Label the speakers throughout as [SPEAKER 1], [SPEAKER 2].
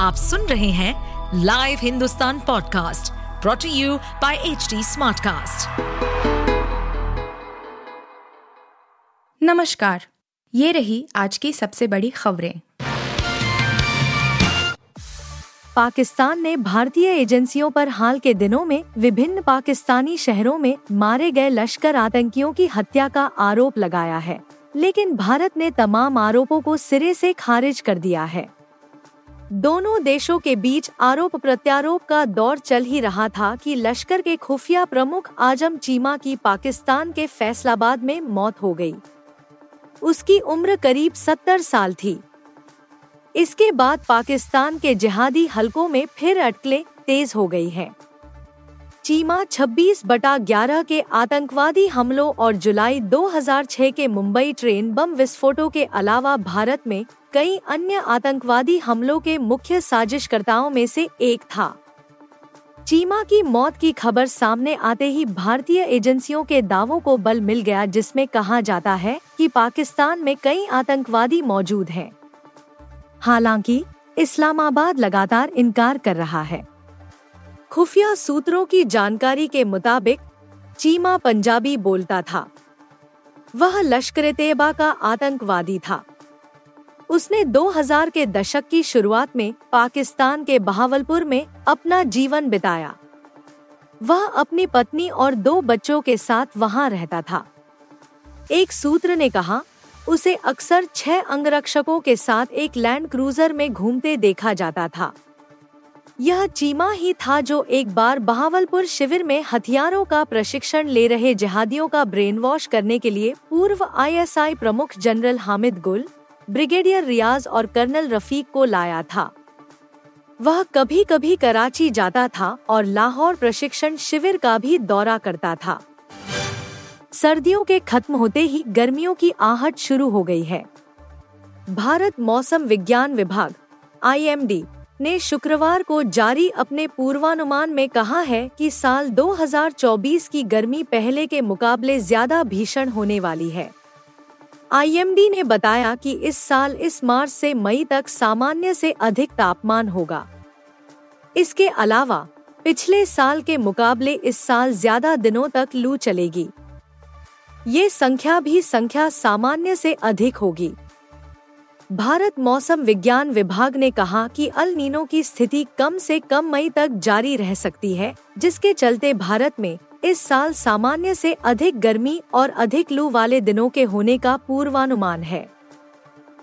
[SPEAKER 1] आप सुन रहे हैं live Hindustan podcast brought to you by H Smartcast.
[SPEAKER 2] नमस्कार, ये रही आज की सबसे बड़ी खबरें। पाकिस्तान ने भारतीय एजेंसियों पर हाल के दिनों में विभिन्न पाकिस्तानी शहरों में मारे गए लश्कर आतंकियों की हत्या का आरोप लगाया है। लेकिन भारत ने तमाम आरोपों को सिरे से खारिज कर दिया है। दोनों देशों के बीच आरोप प्रत्यारोप का दौर चल ही रहा था कि लश्कर के खुफिया प्रमुख आज़म चीमा की पाकिस्तान के फैसलाबाद में मौत हो गई। उसकी उम्र करीब सत्तर साल थी इसके बाद पाकिस्तान के जिहादी हलकों में फिर अटकलें तेज हो गई हैं। चीमा 26 बटा 11 के आतंकवादी हमलों और जुलाई 2006 के मुंबई ट्रेन बम विस्फोटों के अलावा भारत में कई अन्य आतंकवादी हमलों के मुख्य साजिशकर्ताओं में से एक था। चीमा की मौत की खबर सामने आते ही भारतीय एजेंसियों के दावों को बल मिल गया, जिसमें कहा जाता है कि पाकिस्तान में कई आतंकवादी मौजूद हैं। हालाँकि, इस्लामाबाद लगातार इनकार कर रहा है। खुफिया सूत्रों की जानकारी के मुताबिक, चीमा पंजाबी बोलता था, वह लश्कर तेबा का आतंकवादी था। उसने 2000 के दशक की शुरुआत में पाकिस्तान के बहावलपुर में अपना जीवन बिताया। वह अपनी पत्नी और दो बच्चों के साथ वहाँ रहता था। एक सूत्र ने कहा, उसे अक्सर छह अंगरक्षकों के साथ एक लैंड क्रूजर में घूमते देखा जाता था। यह चीमा ही था जो एक बार बहावलपुर शिविर में हथियारों का प्रशिक्षण ले रहे जहादियों का ब्रेन वॉश करने के लिए पूर्व आईएसआई प्रमुख जनरल हामिद गुल ब्रिगेडियर रियाज और कर्नल रफीक को लाया था। वह कभी कभी कराची जाता था और लाहौर प्रशिक्षण शिविर का भी दौरा करता था। सर्दियों के खत्म होते ही गर्मियों की आहट शुरू हो गई है। भारत मौसम विज्ञान विभाग आईएमडी ने शुक्रवार को जारी अपने पूर्वानुमान में कहा है कि साल 2024 की गर्मी पहले के मुकाबले ज़्यादा भीषण होने वाली है। आईएमडी ने बताया कि इस साल इस मार्च से मई तक सामान्य से अधिक तापमान होगा। इसके अलावा, पिछले साल के मुकाबले इस साल ज़्यादा दिनों तक लू चलेगी। ये संख्या भी संख्या सामान्य से अधिक होगी। भारत मौसम विज्ञान विभाग ने कहा कि अल नीनो की स्थिति कम से कम मई तक जारी रह सकती है, जिसके चलते भारत में इस साल सामान्य से अधिक गर्मी और अधिक लू वाले दिनों के होने का पूर्वानुमान है।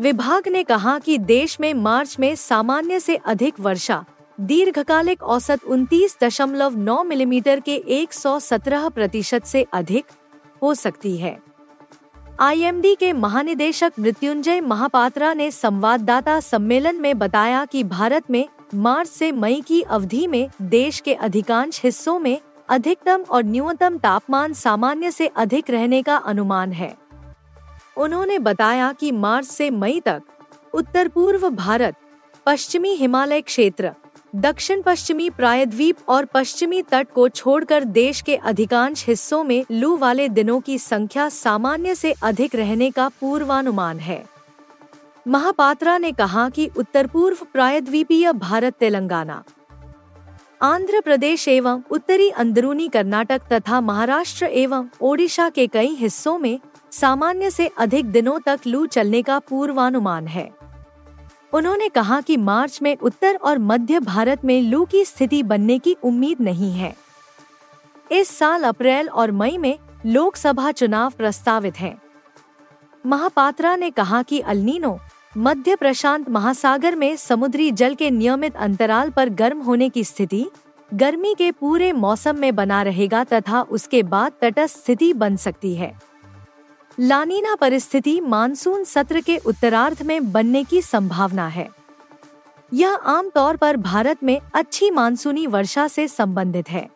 [SPEAKER 2] विभाग ने कहा कि देश में मार्च में सामान्य से अधिक वर्षा, दीर्घकालिक औसत उनतीस दशमलव नौ मिलीमीटर के 117 प्रतिशत से अधिक हो सकती है। आईएमडी के महानिदेशक मृत्युंजय महापात्रा ने संवाददाता सम्मेलन में बताया कि भारत में मार्च से मई की अवधि में देश के अधिकांश हिस्सों में अधिकतम और न्यूनतम तापमान सामान्य से अधिक रहने का अनुमान है। उन्होंने बताया कि मार्च से मई तक उत्तर पूर्व भारत, पश्चिमी हिमालय क्षेत्र, दक्षिण पश्चिमी प्रायद्वीप और पश्चिमी तट को छोड़कर देश के अधिकांश हिस्सों में लू वाले दिनों की संख्या सामान्य से अधिक रहने का पूर्वानुमान है। महापात्रा ने कहा कि उत्तर पूर्व प्रायद्वीपीय भारत तेलंगाना आंध्र प्रदेश एवं उत्तरी अंदरूनी कर्नाटक तथा महाराष्ट्र एवं ओडिशा के कई हिस्सों में सामान्य से अधिक दिनों तक लू चलने का पूर्वानुमान है उन्होंने कहा कि मार्च में उत्तर और मध्य भारत में लू की स्थिति बनने की उम्मीद नहीं है इस साल अप्रैल और मई में लोकसभा चुनाव प्रस्तावित हैं। महापात्रा ने कहा कि अल्नीनो मध्य प्रशांत महासागर में समुद्री जल के नियमित अंतराल पर गर्म होने की स्थिति, गर्मी के पूरे मौसम में बना रहेगा तथा उसके बाद तटस्थ स्थिति बन सकती है। लानीना परिस्थिति मानसून सत्र के उत्तरार्ध में बनने की संभावना है। यह आमतौर पर भारत में अच्छी मानसूनी वर्षा से संबंधित है।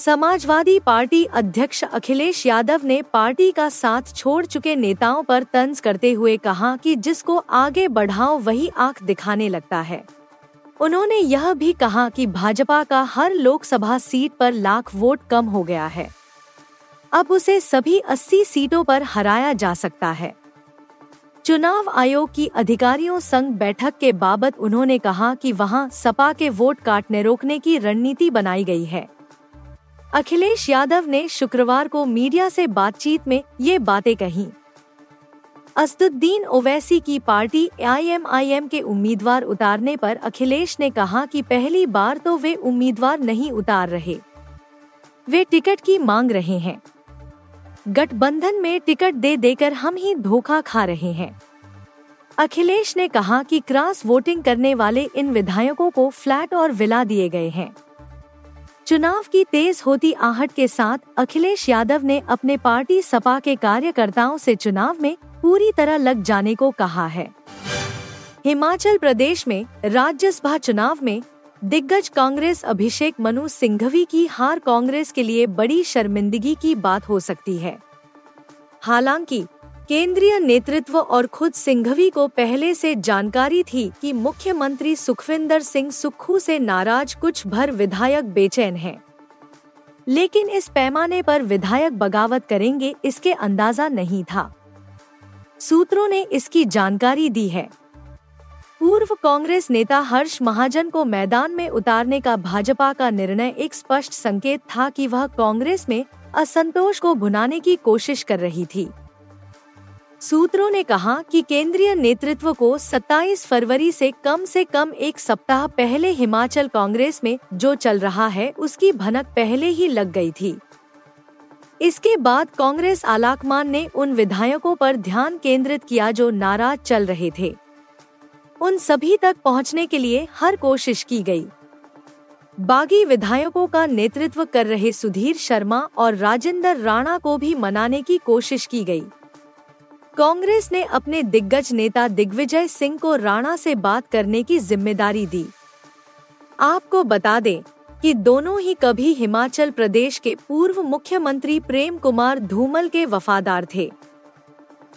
[SPEAKER 2] समाजवादी पार्टी अध्यक्ष अखिलेश यादव ने पार्टी का साथ छोड़ चुके नेताओं पर तंज करते हुए कहा कि जिसको आगे बढ़ाओ, वही आँख दिखाने लगता है। उन्होंने यह भी कहा कि भाजपा का हर लोकसभा सीट पर लाख वोट कम हो गया है। अब उसे सभी 80 सीटों पर हराया जा सकता है। चुनाव आयोग की अधिकारियों संग बैठक के बाबत उन्होंने कहा कि वहाँ सपा के वोट काटने रोकने की रणनीति बनाई गई है। अखिलेश यादव ने शुक्रवार को मीडिया से बातचीत में ये बातें कही। असदुद्दीन ओवैसी की पार्टी आईएमआईएम के उम्मीदवार उतारने पर अखिलेश ने कहा कि पहली बार तो वे उम्मीदवार नहीं उतार रहे। वे टिकट की मांग रहे हैं। गठबंधन में टिकट दे देकर हम ही धोखा खा रहे हैं। अखिलेश ने कहा कि क्रॉस वोटिंग करने वाले इन विधायकों को फ्लैट और विला दिए गए हैं। चुनाव की तेज होती आहट के साथ अखिलेश यादव ने अपने पार्टी सपा के कार्यकर्ताओं से चुनाव में पूरी तरह लग जाने को कहा है। हिमाचल प्रदेश में राज्यसभा चुनाव में दिग्गज कांग्रेस अभिषेक मनु सिंघवी की हार कांग्रेस के लिए बड़ी शर्मिंदगी की बात हो सकती है। हालाँकि केंद्रीय नेतृत्व और खुद सिंघवी को पहले से जानकारी थी कि मुख्यमंत्री सुखविंदर सिंह सुक्खू से नाराज़ कुछ भर विधायक बेचैन हैं। लेकिन इस पैमाने पर विधायक बगावत करेंगे इसके अंदाज़ा नहीं था। सूत्रों ने इसकी जानकारी दी है। पूर्व कांग्रेस नेता हर्ष महाजन को मैदान में उतारने का भाजपा का निर्णय एक स्पष्ट संकेत था कि वह कांग्रेस में असंतोष को भुनाने की कोशिश कर रही थी। सूत्रों ने कहा कि केंद्रीय नेतृत्व को 27 फरवरी से कम से कम एक सप्ताह पहले हिमाचल कांग्रेस में जो चल रहा है, उसकी भनक पहले ही लग गई थी इसके बाद कांग्रेस आलाकमान ने उन विधायकों पर ध्यान केंद्रित किया जो नाराज़ चल रहे थे उन सभी तक पहुँचने के लिए हर कोशिश की गई। बागी विधायकों का नेतृत्व कर रहे सुधीर शर्मा और राजेंद्र राणा को भी मनाने की कोशिश की गई। कांग्रेस ने अपने दिग्गज नेता दिग्विजय सिंह को राणा से बात करने की ज़िम्मेदारी दी। आपको बता दें कि दोनों ही कभी हिमाचल प्रदेश के पूर्व मुख्यमंत्री प्रेम कुमार धूमल के वफादार थे।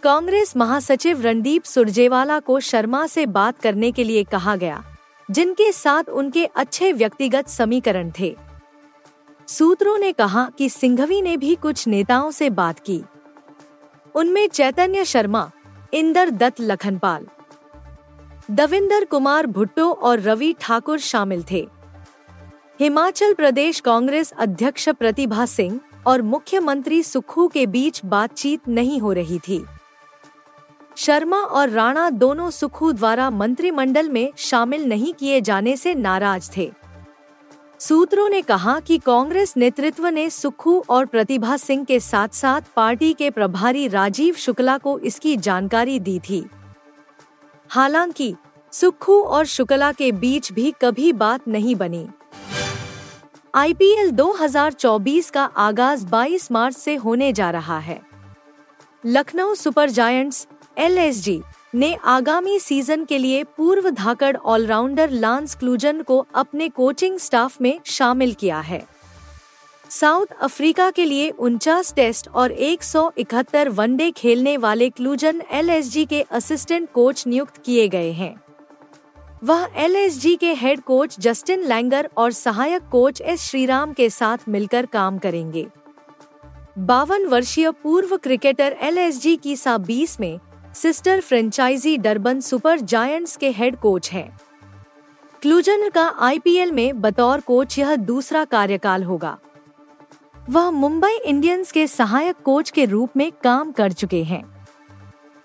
[SPEAKER 2] कांग्रेस महासचिव रणदीप सुरजेवाला को शर्मा से बात करने के लिए कहा गया, जिनके साथ उनके अच्छे व्यक्तिगत समीकरण थे। सूत्रों ने कहा कि सिंघवी ने भी कुछ नेताओं से बात की। उनमें चैतन्य शर्मा, इंदर दत्त लखनपाल, दविंदर कुमार भुट्टो और रवि ठाकुर शामिल थे। हिमाचल प्रदेश कांग्रेस अध्यक्ष प्रतिभा सिंह और मुख्यमंत्री सुखू के बीच बातचीत नहीं हो रही थी। शर्मा और राणा दोनों सुखू द्वारा मंत्रिमंडल में शामिल नहीं किए जाने से नाराज़ थे। सूत्रों ने कहा कि कांग्रेस नेतृत्व ने सुखू और प्रतिभा सिंह के साथ साथ पार्टी के प्रभारी राजीव शुक्ला को इसकी जानकारी दी थी। हालाँकि सुखू और शुक्ला के बीच भी कभी बात नहीं बनी। आईपीएल 2024 का आगाज़ 22 मार्च से होने जा रहा है। लखनऊ सुपर जायंट्स एल ने आगामी सीज़न के लिए पूर्व धाकड़ ऑलराउंडर लांस क्लूजन को अपने कोचिंग स्टाफ में शामिल किया है। साउथ अफ्रीका के लिए उनचास टेस्ट और 171 वनडे खेलने वाले क्लूजन एलएसजी के असिस्टेंट कोच नियुक्त किए गए हैं। वह एलएसजी के हेड कोच जस्टिन लैंगर और सहायक कोच एस श्रीराम के साथ मिलकर काम करेंगे। बावन वर्षीय पूर्व क्रिकेटर एलएसजी की सा बीस में sister franchise Durban Super Giants के हेड कोच हैं। क्लूजन का आईपीएल में बतौर कोच यह दूसरा कार्यकाल होगा। वह मुंबई इंडियंस के सहायक कोच के रूप में काम कर चुके हैं।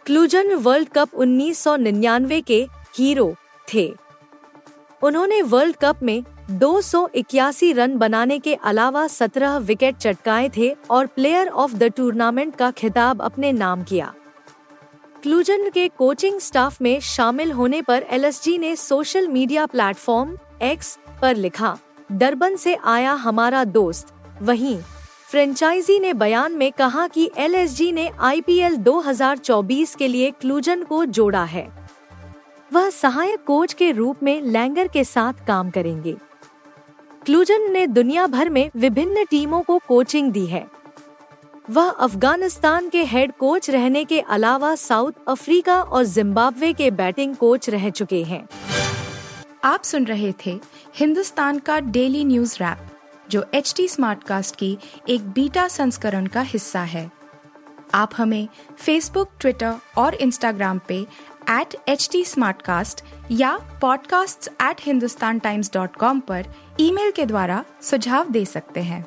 [SPEAKER 2] क्लूजन वर्ल्ड कप 1999 के हीरो थे। उन्होंने वर्ल्ड कप में दो सौ इक्यासी रन बनाने के अलावा 17 विकेट चटकाए थे और प्लेयर ऑफ़ द टूर्नामेंट का खिताब अपने नाम किया। क्लूजन के कोचिंग स्टाफ में शामिल होने पर एलएसजी ने सोशल मीडिया प्लेटफॉर्म एक्स पर लिखा, डरबन से आया हमारा दोस्त। वहीं फ्रेंचाइजी ने बयान में कहा कि एलएसजी ने आईपीएल 2024 के लिए क्लूजन को जोड़ा है। वह सहायक कोच के रूप में लैंगर के साथ काम करेंगे। क्लूजन ने दुनिया भर में विभिन्न टीमों को कोचिंग दी है। वह अफ़गानिस्तान के हेड कोच रहने के अलावा साउथ अफ्रीका और जिम्बाब्वे के बैटिंग कोच रह चुके हैं।
[SPEAKER 3] आप सुन रहे थे हिंदुस्तान का डेली न्यूज़ रैप जो एच टी स्मार्ट कास्ट की एक बीटा संस्करण का हिस्सा है। आप हमें फेसबुक ट्विटर और इंस्टाग्राम पे एट एच टी या podcasts@hindustantimes.com पर ईमेल के द्वारा सुझाव दे सकते हैं।